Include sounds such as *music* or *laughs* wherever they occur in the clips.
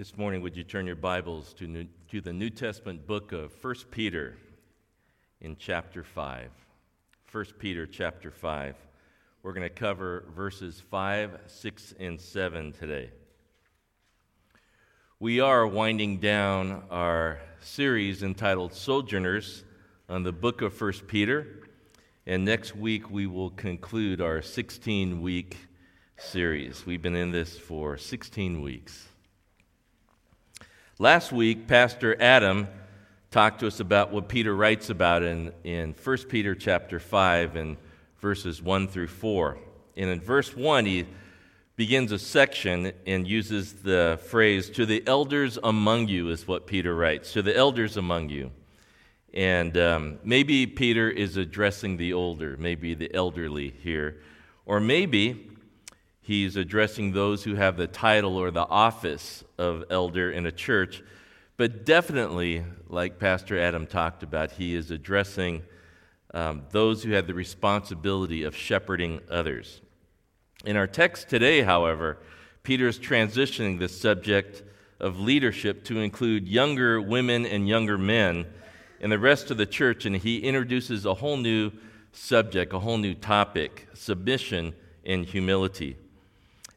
This morning, would you turn your Bibles to, New, to the New Testament book of 1 Peter in chapter 5? 1 Peter chapter 5. We're going to cover verses 5, 6, and 7 today. We are winding down our series entitled Sojourners on the book of 1 Peter, and next week we will conclude our 16 week series. We've been in this for 16 weeks. Last week, Pastor Adam talked to us about what Peter writes about in, in 1 Peter chapter 5 and verses 1 through 4. And in verse 1, he begins a section and uses the phrase, To the elders among you, is what Peter writes. To the elders among you. And um, maybe Peter is addressing the older, maybe the elderly here. Or maybe He's addressing those who have the title or the office of elder in a church. But definitely, like Pastor Adam talked about, he is addressing um, those who have the responsibility of shepherding others. In our text today, however, Peter is transitioning the subject of leadership to include younger women and younger men and the rest of the church, and he introduces a whole new subject, a whole new topic submission and humility.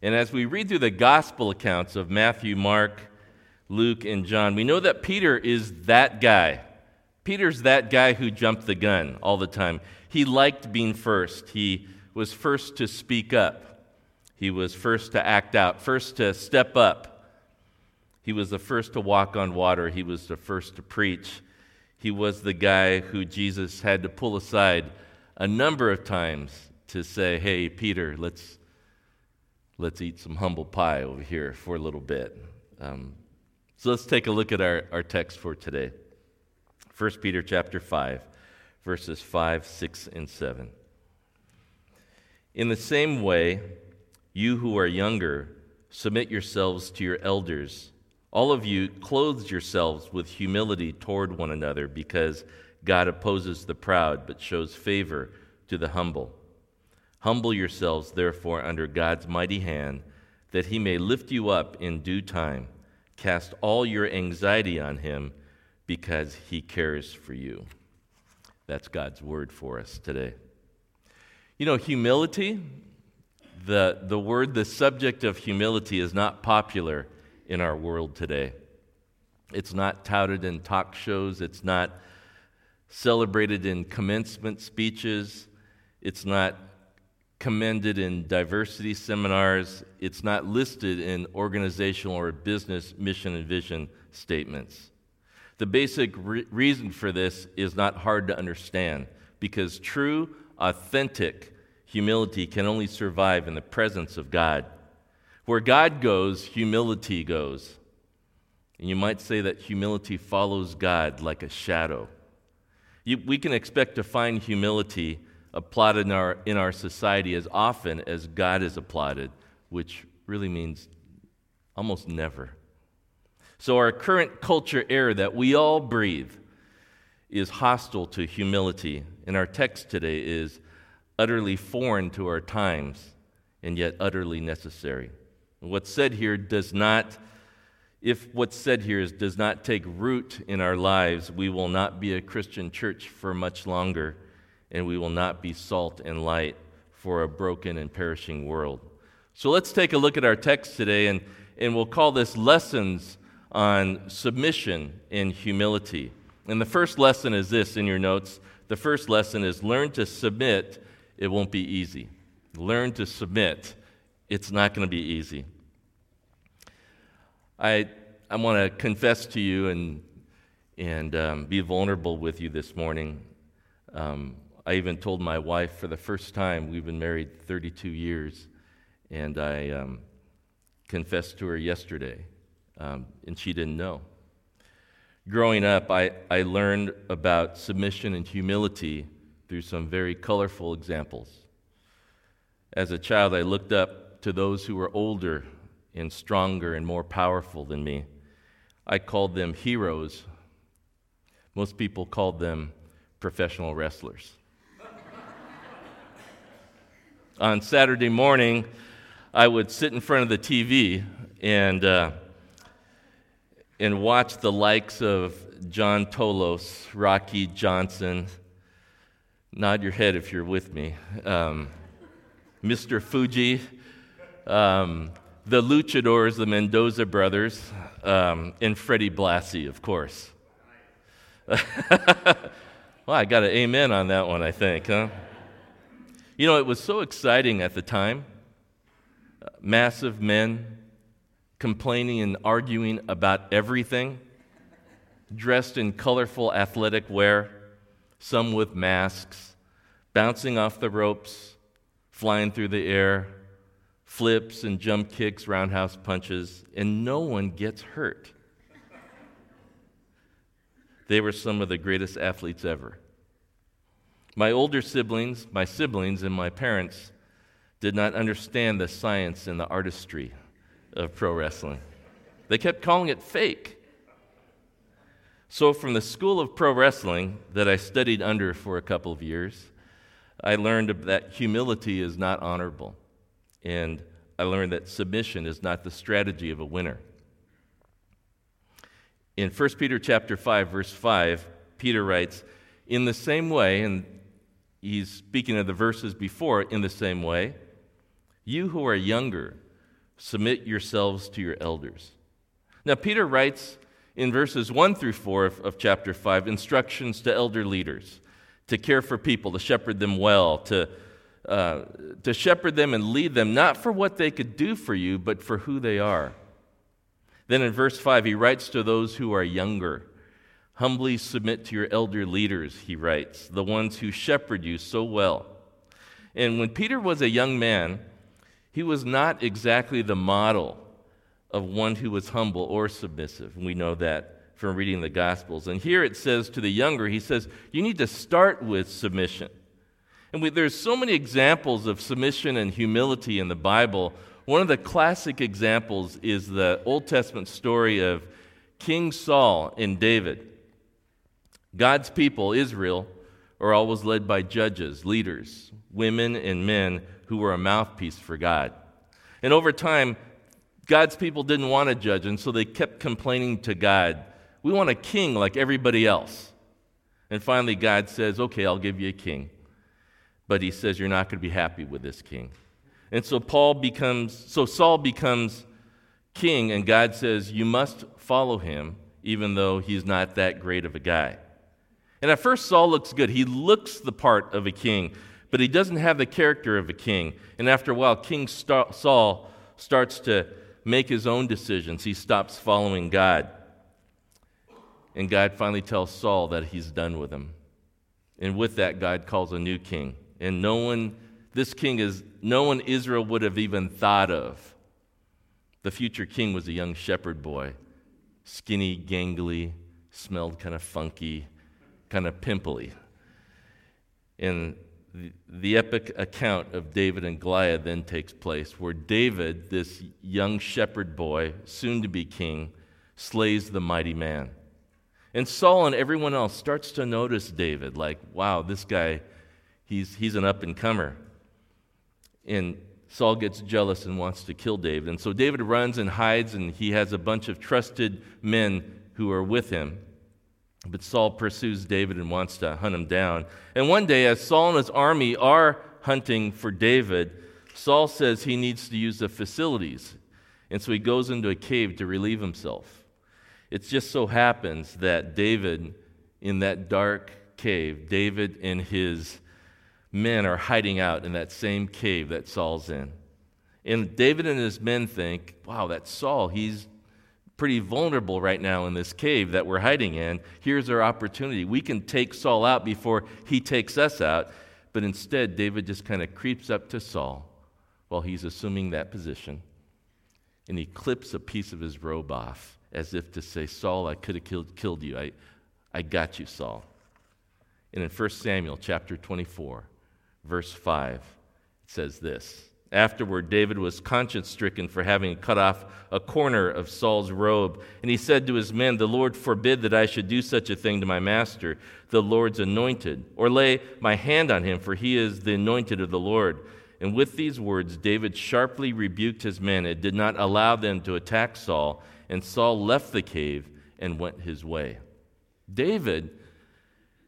And as we read through the gospel accounts of Matthew, Mark, Luke, and John, we know that Peter is that guy. Peter's that guy who jumped the gun all the time. He liked being first. He was first to speak up. He was first to act out, first to step up. He was the first to walk on water. He was the first to preach. He was the guy who Jesus had to pull aside a number of times to say, Hey, Peter, let's, let's eat some humble pie over here for a little bit. Um, so let's take a look at our, our text for today. 1 Peter chapter 5, verses 5, 6, and 7. In the same way, you who are younger, submit yourselves to your elders. All of you clothe yourselves with humility toward one another, because God opposes the proud, but shows favor to the humble. Humble yourselves, therefore, under God's mighty hand, that he may lift you up in due time. Cast all your anxiety on him, because he cares for you. That's God's word for us today. You know, humility, the, the word, the subject of humility is not popular in our world today. It's not touted in talk shows, it's not celebrated in commencement speeches, it's not commended in diversity seminars. It's not listed in organizational or business mission and vision statements. The basic re- reason for this is not hard to understand because true, authentic humility can only survive in the presence of God. Where God goes, humility goes. And you might say that humility follows God like a shadow. You, we can expect to find humility applauded in our, in our society as often as God is applauded, which really means almost never. So, our current culture air that we all breathe is hostile to humility, and our text today is utterly foreign to our times and yet utterly necessary. What's said here does not, if what's said here is, does not take root in our lives, we will not be a Christian church for much longer and we will not be salt and light for a broken and perishing world. So let's take a look at our text today, and, and we'll call this Lessons on Submission and Humility. And the first lesson is this in your notes. The first lesson is learn to submit, it won't be easy. Learn to submit, it's not going to be easy. I, I want to confess to you and, and um, be vulnerable with you this morning. Um, I even told my wife for the first time, we've been married 32 years, and I um, confessed to her yesterday, um, and she didn't know. Growing up, I, I learned about submission and humility through some very colorful examples. As a child, I looked up to those who were older and stronger and more powerful than me. I called them heroes. Most people called them professional wrestlers on Saturday morning, I would sit in front of the TV and uh, and watch the likes of John Tolos, Rocky Johnson, nod your head if you're with me, um, Mr. Fuji, um, the luchadors, the Mendoza brothers, um, and Freddie Blassie, of course. *laughs* well, I got an amen on that one, I think, huh? You know, it was so exciting at the time. Uh, massive men complaining and arguing about everything, dressed in colorful athletic wear, some with masks, bouncing off the ropes, flying through the air, flips and jump kicks, roundhouse punches, and no one gets hurt. They were some of the greatest athletes ever. My older siblings, my siblings, and my parents did not understand the science and the artistry of pro wrestling. They kept calling it fake. So, from the school of pro wrestling that I studied under for a couple of years, I learned that humility is not honorable. And I learned that submission is not the strategy of a winner. In 1 Peter chapter 5 verse 5, Peter writes, "In the same way, and he's speaking of the verses before, in the same way, you who are younger, submit yourselves to your elders." Now Peter writes in verses 1 through 4 of, of, chapter 5 instructions to elder leaders to care for people, to shepherd them well, to, uh, to shepherd them and lead them, not for what they could do for you, but for who they are. Then in verse 5, he writes to those who are younger Humbly submit to your elder leaders, he writes, the ones who shepherd you so well. And when Peter was a young man, he was not exactly the model of one who was humble or submissive. We know that from reading the Gospels. And here it says to the younger, he says, you need to start with submission. And we, there's so many examples of submission and humility in the Bible. One of the classic examples is the Old Testament story of King Saul and David. God's people, Israel, are always led by judges, leaders, women, and men who were a mouthpiece for God. And over time, God's people didn't want a judge, and so they kept complaining to God, We want a king like everybody else. And finally, God says, Okay, I'll give you a king. But he says, You're not going to be happy with this king. And so Paul becomes, so Saul becomes king, and God says, You must follow him, even though he's not that great of a guy. And at first, Saul looks good. He looks the part of a king, but he doesn't have the character of a king. And after a while, King Saul starts to make his own decisions. He stops following God. And God finally tells Saul that he's done with him. And with that, God calls a new king. And no one, this king is no one Israel would have even thought of. The future king was a young shepherd boy, skinny, gangly, smelled kind of funky, kind of pimply. And the, epic account of David and Goliath then takes place, where David, this young shepherd boy, soon to be king, slays the mighty man. And Saul and everyone else starts to notice David, like, wow, this guy, he's, he's an up and comer. And Saul gets jealous and wants to kill David. And so David runs and hides, and he has a bunch of trusted men who are with him. But Saul pursues David and wants to hunt him down. And one day, as Saul and his army are hunting for David, Saul says he needs to use the facilities. And so he goes into a cave to relieve himself. It just so happens that David, in that dark cave, David and his men are hiding out in that same cave that Saul's in. And David and his men think, wow, that's Saul. He's pretty vulnerable right now in this cave that we're hiding in. Here's our opportunity. We can take Saul out before he takes us out. But instead, David just kind of creeps up to Saul while he's assuming that position. And he clips a piece of his robe off as if to say, Saul, I could have killed, killed you. I, I got you, Saul. And in 1 Samuel chapter 24, verse 5, it says this Afterward, David was conscience stricken for having cut off a corner of Saul's robe. And he said to his men, The Lord forbid that I should do such a thing to my master, the Lord's anointed, or lay my hand on him, for he is the anointed of the Lord. And with these words, David sharply rebuked his men and did not allow them to attack Saul And Saul left the cave and went his way. David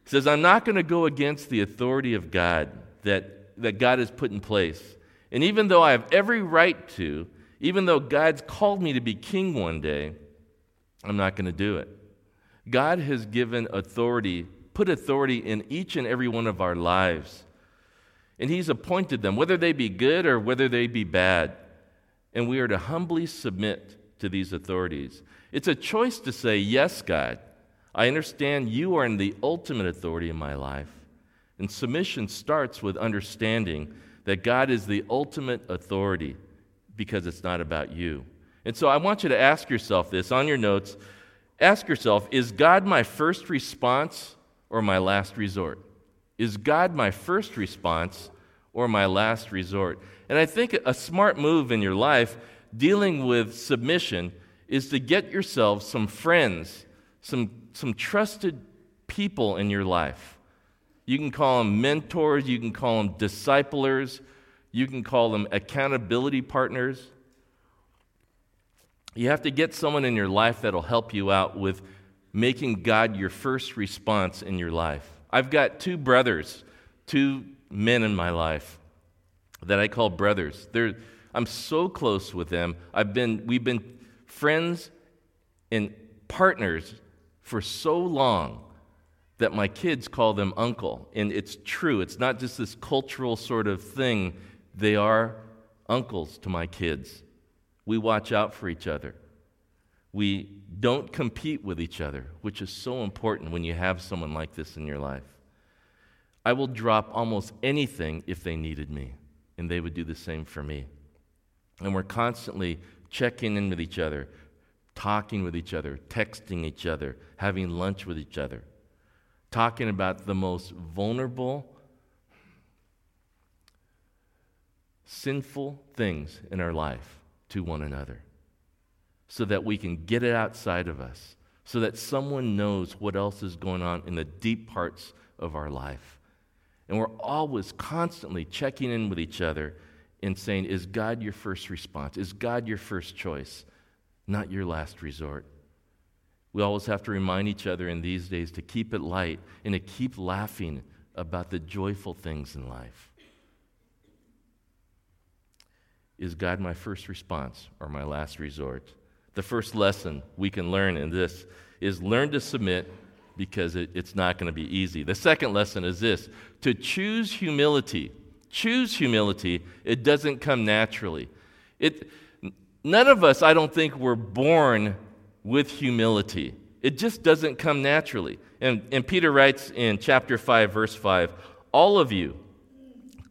says, I'm not going to go against the authority of God that, that God has put in place. And even though I have every right to, even though God's called me to be king one day, I'm not going to do it. God has given authority, put authority in each and every one of our lives. And He's appointed them, whether they be good or whether they be bad. And we are to humbly submit to these authorities. It's a choice to say, Yes, God, I understand you are in the ultimate authority in my life. And submission starts with understanding that God is the ultimate authority because it's not about you. And so I want you to ask yourself this on your notes. Ask yourself, is God my first response or my last resort? Is God my first response or my last resort? And I think a smart move in your life dealing with submission is to get yourself some friends, some, some trusted people in your life. You can call them mentors, you can call them disciplers, you can call them accountability partners. You have to get someone in your life that'll help you out with making God your first response in your life. I've got two brothers, two men in my life that I call brothers. They're, I'm so close with them. I've been, we've been friends and partners for so long that my kids call them uncle. And it's true, it's not just this cultural sort of thing. They are uncles to my kids. We watch out for each other. We don't compete with each other, which is so important when you have someone like this in your life. I will drop almost anything if they needed me, and they would do the same for me. And we're constantly checking in with each other, talking with each other, texting each other, having lunch with each other, talking about the most vulnerable, sinful things in our life to one another so that we can get it outside of us, so that someone knows what else is going on in the deep parts of our life. And we're always constantly checking in with each other and saying, Is God your first response? Is God your first choice, not your last resort? We always have to remind each other in these days to keep it light and to keep laughing about the joyful things in life. Is God my first response or my last resort? The first lesson we can learn in this is learn to submit because it, it's not going to be easy. The second lesson is this to choose humility. Choose humility. It doesn't come naturally. It, none of us, I don't think, were born with humility. It just doesn't come naturally. And, and Peter writes in chapter 5, verse 5 All of you,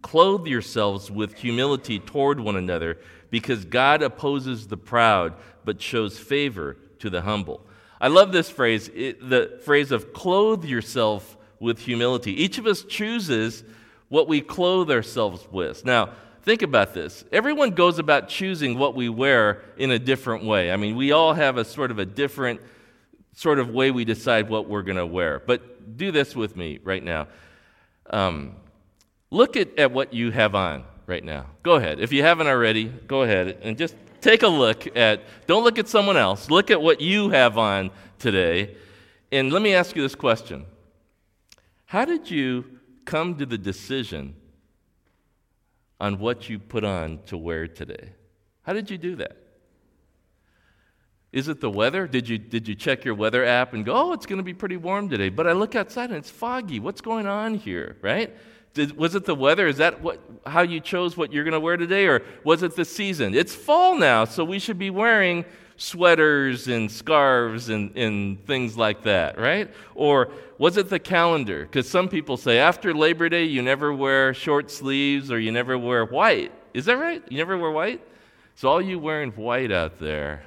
clothe yourselves with humility toward one another, because God opposes the proud, but shows favor to the humble. I love this phrase, it, the phrase of clothe yourself with humility. Each of us chooses what we clothe ourselves with. Now, think about this. Everyone goes about choosing what we wear in a different way. I mean, we all have a sort of a different sort of way we decide what we're going to wear. But do this with me right now. Um, look at, at what you have on right now. Go ahead. If you haven't already, go ahead and just take a look at, don't look at someone else, look at what you have on today. And let me ask you this question How did you come to the decision on what you put on to wear today? How did you do that? Is it the weather? Did you, did you check your weather app and go, oh, it's going to be pretty warm today? But I look outside and it's foggy. What's going on here, right? Did, was it the weather? Is that what, how you chose what you're going to wear today? Or was it the season? It's fall now, so we should be wearing sweaters and scarves and, and things like that, right? Or was it the calendar? Because some people say after Labor Day, you never wear short sleeves or you never wear white. Is that right? You never wear white? So, all you wearing white out there,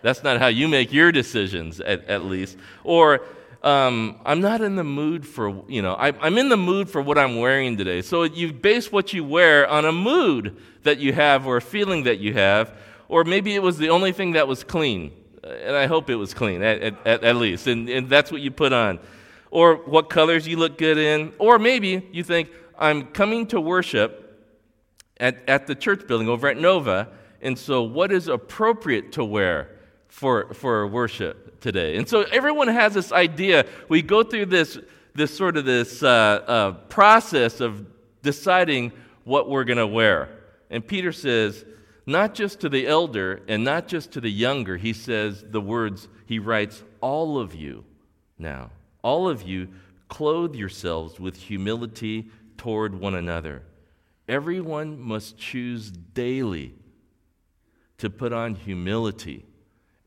that's not how you make your decisions, at, at least. Or um, I'm not in the mood for, you know, I, I'm in the mood for what I'm wearing today. So you base what you wear on a mood that you have or a feeling that you have, or maybe it was the only thing that was clean. Uh, and I hope it was clean, at, at, at least. And, and that's what you put on. Or what colors you look good in. Or maybe you think, I'm coming to worship at, at the church building over at Nova, and so what is appropriate to wear for, for worship today. And so everyone has this idea. We go through this, this sort of this uh, uh, process of deciding what we're going to wear. And Peter says, not just to the elder and not just to the younger, he says the words, he writes, all of you now, all of you clothe yourselves with humility toward one another. Everyone must choose daily to put on humility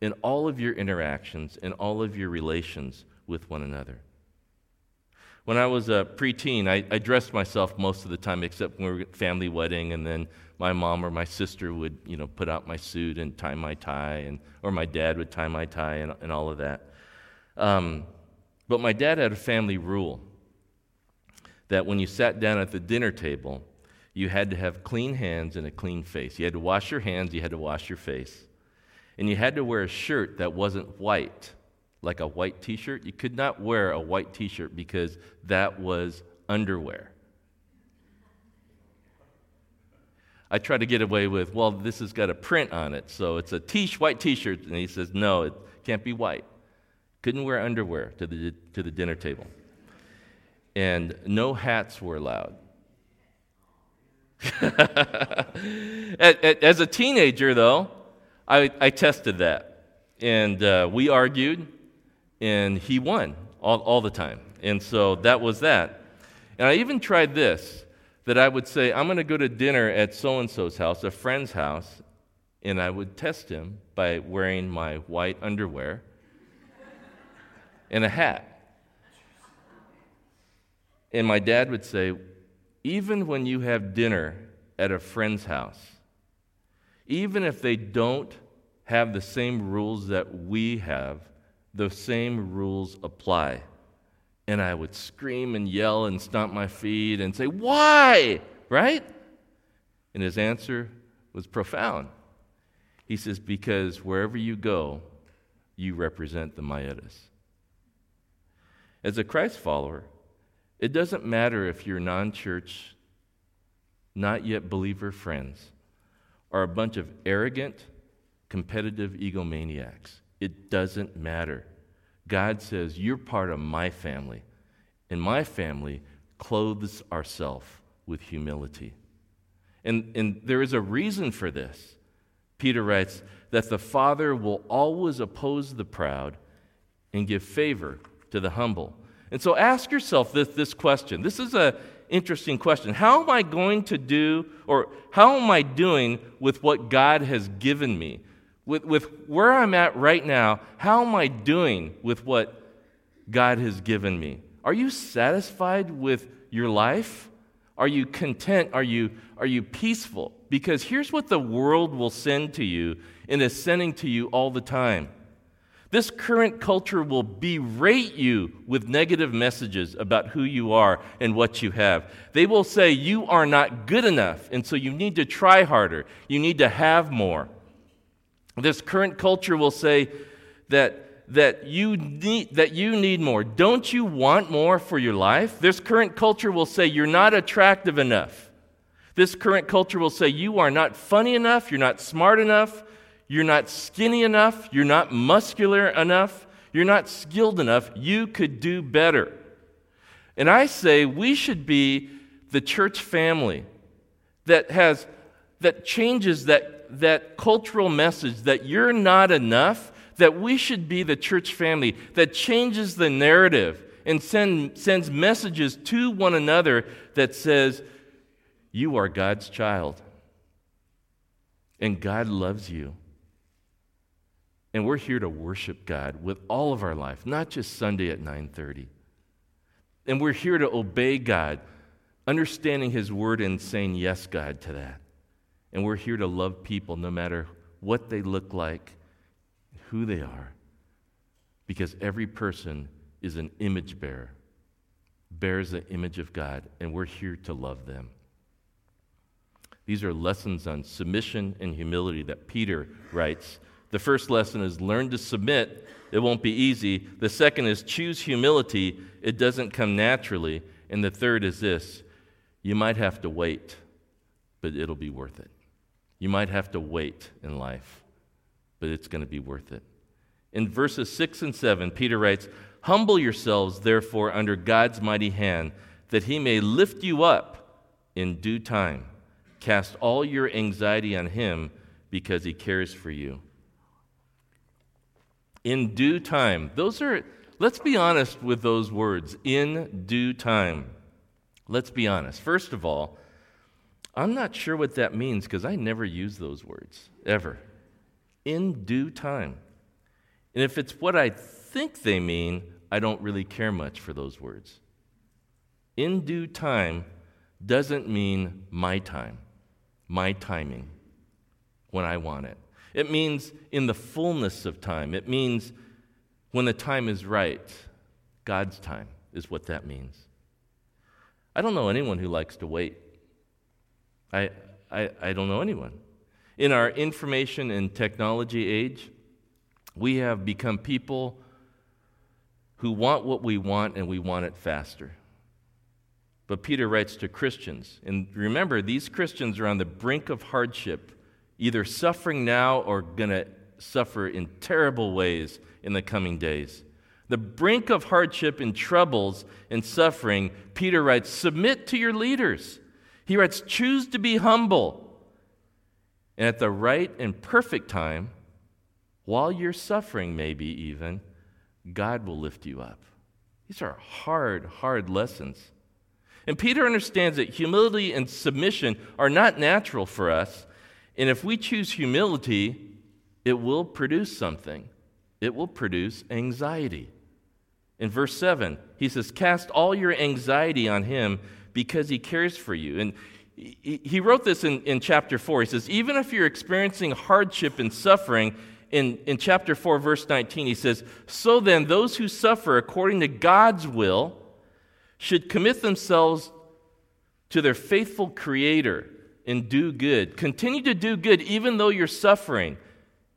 in all of your interactions, in all of your relations with one another. When I was a preteen, I, I dressed myself most of the time, except when we were at family wedding, and then my mom or my sister would, you know, put out my suit and tie my tie, and or my dad would tie my tie and, and all of that. Um, but my dad had a family rule that when you sat down at the dinner table, you had to have clean hands and a clean face. You had to wash your hands, you had to wash your face. And you had to wear a shirt that wasn't white, like a white t shirt. You could not wear a white t shirt because that was underwear. I tried to get away with, well, this has got a print on it, so it's a t- white t shirt. And he says, no, it can't be white. Couldn't wear underwear to the, to the dinner table. And no hats were allowed. *laughs* As a teenager, though, I, I tested that. And uh, we argued, and he won all, all the time. And so that was that. And I even tried this that I would say, I'm going to go to dinner at so and so's house, a friend's house, and I would test him by wearing my white underwear and a hat. And my dad would say, even when you have dinner at a friend's house, even if they don't have the same rules that we have, the same rules apply. And I would scream and yell and stomp my feet and say, Why? Right? And his answer was profound. He says, Because wherever you go, you represent the Mayedas. As a Christ follower, it doesn't matter if your non church, not yet believer friends are a bunch of arrogant, competitive egomaniacs. It doesn't matter. God says, You're part of my family, and my family clothes ourselves with humility. And, and there is a reason for this. Peter writes that the Father will always oppose the proud and give favor to the humble. And so ask yourself this, this question. This is an interesting question. How am I going to do, or how am I doing with what God has given me? With, with where I'm at right now, how am I doing with what God has given me? Are you satisfied with your life? Are you content? Are you, are you peaceful? Because here's what the world will send to you and is sending to you all the time this current culture will berate you with negative messages about who you are and what you have. They will say you are not good enough, and so you need to try harder. You need to have more. This current culture will say that, that, you need, that you need more. Don't you want more for your life? This current culture will say you're not attractive enough. This current culture will say you are not funny enough, you're not smart enough, you're not skinny enough. You're not muscular enough. You're not skilled enough. You could do better. And I say we should be the church family that has that changes that, that cultural message that you're not enough, that we should be the church family that changes the narrative and send, sends messages to one another that says, You are God's child. And God loves you. And we're here to worship God with all of our life, not just Sunday at 9:30. And we're here to obey God, understanding his word and saying yes God to that. And we're here to love people no matter what they look like, who they are. Because every person is an image bearer, bears the image of God, and we're here to love them. These are lessons on submission and humility that Peter writes the first lesson is learn to submit. It won't be easy. The second is choose humility. It doesn't come naturally. And the third is this you might have to wait, but it'll be worth it. You might have to wait in life, but it's going to be worth it. In verses 6 and 7, Peter writes, Humble yourselves, therefore, under God's mighty hand, that he may lift you up in due time. Cast all your anxiety on him because he cares for you. In due time. Those are, let's be honest with those words. In due time. Let's be honest. First of all, I'm not sure what that means because I never use those words, ever. In due time. And if it's what I think they mean, I don't really care much for those words. In due time doesn't mean my time, my timing, when I want it. It means in the fullness of time. It means when the time is right. God's time is what that means. I don't know anyone who likes to wait. I, I, I don't know anyone. In our information and technology age, we have become people who want what we want and we want it faster. But Peter writes to Christians, and remember, these Christians are on the brink of hardship, either suffering now or going to suffer in terrible ways in the coming days. The brink of hardship and troubles and suffering, Peter writes, submit to your leaders. He writes, choose to be humble. And at the right and perfect time, while you're suffering, maybe even, God will lift you up. These are hard, hard lessons. And Peter understands that humility and submission are not natural for us. And if we choose humility, it will produce something. It will produce anxiety. In verse 7, he says, Cast all your anxiety on him because he cares for you. And he wrote this in, in chapter 4. He says, Even if you're experiencing hardship and suffering, in, in chapter 4, verse 19, he says, So then, those who suffer according to God's will should commit themselves to their faithful Creator and do good. Continue to do good even though you're suffering.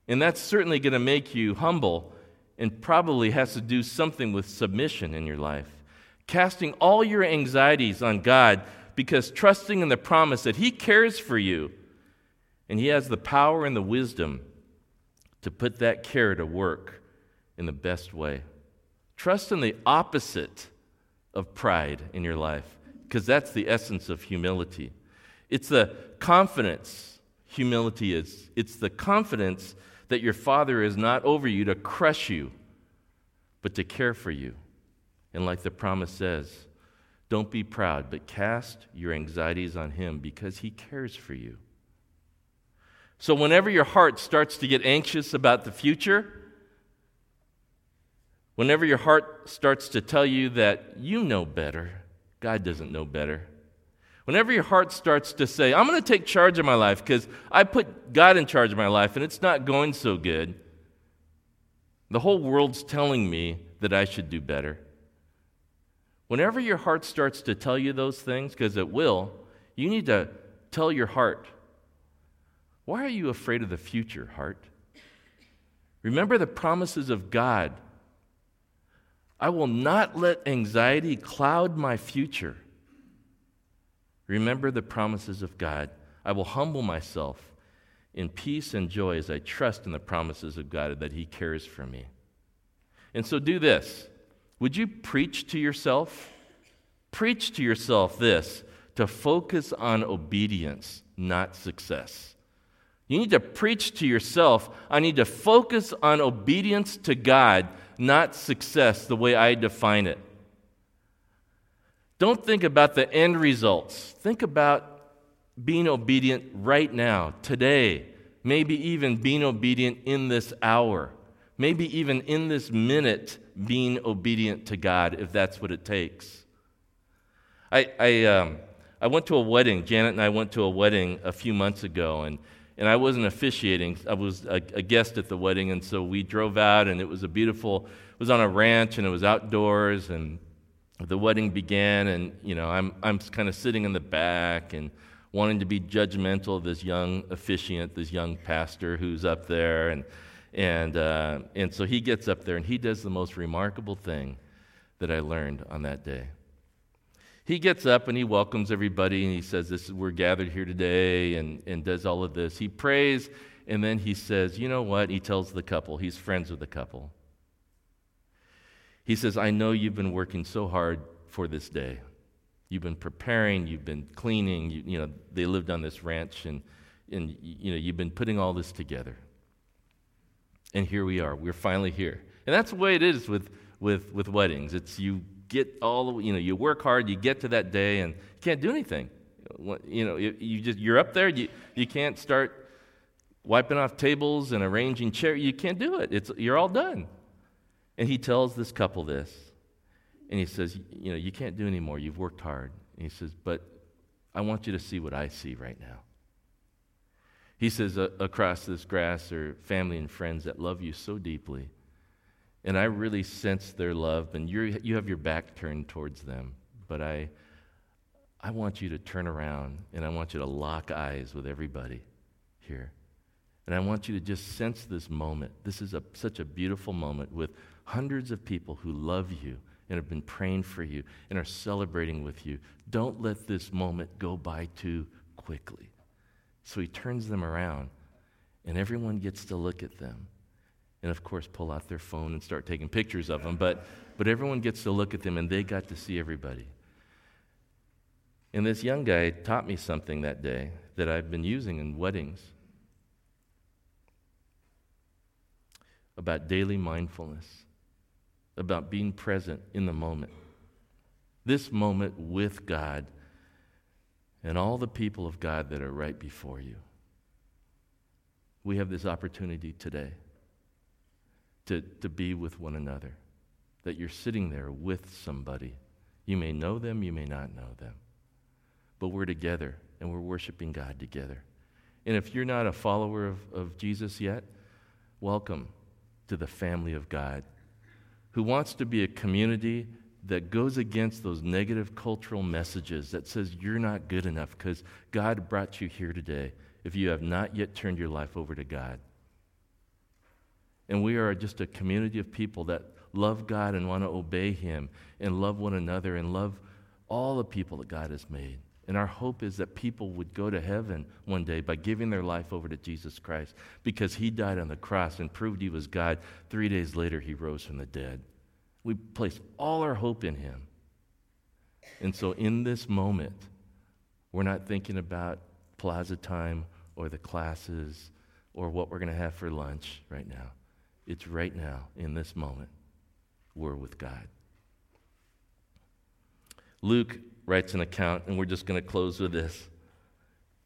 And that's certainly going to make you humble and probably has to do something with submission in your life. Casting all your anxieties on God because trusting in the promise that He cares for you and He has the power and the wisdom to put that care to work in the best way. Trust in the opposite of pride in your life, because that's the essence of humility. It's the confidence, humility is. It's the confidence that your Father is not over you to crush you, but to care for you. And like the promise says, don't be proud, but cast your anxieties on Him because He cares for you. So, whenever your heart starts to get anxious about the future, whenever your heart starts to tell you that you know better, God doesn't know better. Whenever your heart starts to say, I'm going to take charge of my life because I put God in charge of my life and it's not going so good, the whole world's telling me that I should do better. Whenever your heart starts to tell you those things, because it will, you need to tell your heart, why are you afraid of the future, heart? Remember the promises of God. I will not let anxiety cloud my future. Remember the promises of God. I will humble myself in peace and joy as I trust in the promises of God that He cares for me. And so do this. Would you preach to yourself? Preach to yourself this to focus on obedience, not success. You need to preach to yourself. I need to focus on obedience to God, not success the way I define it. Don't think about the end results. Think about being obedient right now, today, maybe even being obedient in this hour, maybe even in this minute, being obedient to God if that's what it takes. I, I, um, I went to a wedding. Janet and I went to a wedding a few months ago, and and I wasn't officiating. I was a, a, guest at the wedding, and so we drove out, and it was a beautiful. It was on a ranch, and it was outdoors, and the wedding began, and you know, I'm I'm kind of sitting in the back and wanting to be judgmental of this young officiant, this young pastor who's up there, and and uh, and so he gets up there, and he does the most remarkable thing that I learned on that day. He gets up and he welcomes everybody and he says, this is, We're gathered here today and, and does all of this. He prays And then he says, You know what? He tells the couple, he's friends with the couple. He says, I know you've been working so hard for this day. You've been preparing, you've been cleaning, you, you know, they lived on this ranch, and, and you know, you've been putting all this together. And here we are. We're finally here. And that's the way it is with, with, with weddings. It's you get all you know, you work hard, you get to that day, and you can't do anything. You know, you just, you're up there, you, you can't start wiping off tables and arranging chairs. You can't do it. It's, you're all done. And he tells this couple this. And he says, You know, you can't do anymore. You've worked hard. And he says, But I want you to see what I see right now. He says, Across this grass are family and friends that love you so deeply. And I really sense their love, and you you have your back turned towards them. But I, I want you to turn around and I want you to lock eyes with everybody here. And I want you to just sense this moment. This is a, such a beautiful moment with hundreds of people who love you and have been praying for you and are celebrating with you. Don't let this moment go by too quickly. So he turns them around, and everyone gets to look at them. And of course, pull out their phone and start taking pictures of them. But, but everyone gets to look at them, and they got to see everybody. And this young guy taught me something that day that I've been using in weddings. about daily mindfulness, about being present in the moment. This moment with God and all the people of God that are right before you. We have this opportunity today to, to be with one another, that you're sitting there with somebody. You may know them, you may not know them, but we're together and we're worshiping God together. And if you're not a follower of, of Jesus yet, welcome to the family of God, who wants to be a community that goes against those negative cultural messages that says you're not good enough because God brought you here today if you have not yet turned your life over to God. And we are just a community of people that love God and want to obey Him and love one another and love all the people that God has made. And our hope is that people would go to heaven one day by giving their life over to Jesus Christ because he died on the cross and proved he was God. Three days later, he rose from the dead. We place all our hope in him. And so, in this moment, we're not thinking about plaza time or the classes or what we're going to have for lunch right now. It's right now, in this moment, we're with God. Luke writes an account, and we're just going to close with this.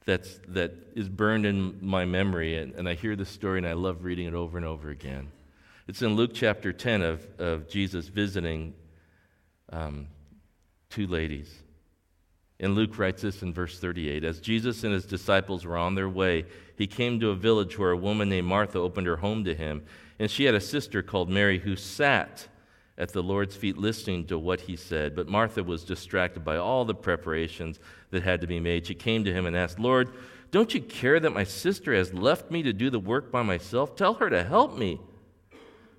That's, that is burned in my memory, and, and I hear this story and I love reading it over and over again. It's in Luke chapter 10 of, of Jesus visiting um, two ladies. And Luke writes this in verse 38 As Jesus and his disciples were on their way, he came to a village where a woman named Martha opened her home to him. And she had a sister called Mary who sat at the Lord's feet listening to what he said. But Martha was distracted by all the preparations that had to be made. She came to him and asked, Lord, don't you care that my sister has left me to do the work by myself? Tell her to help me.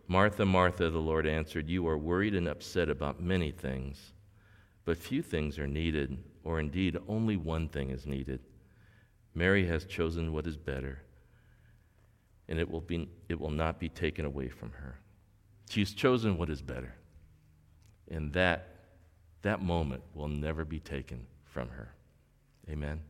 Martha, Martha, the Lord answered, You are worried and upset about many things, but few things are needed, or indeed only one thing is needed. Mary has chosen what is better, and it will, be, it will not be taken away from her. She's chosen what is better. And that, that moment will never be taken from her. Amen.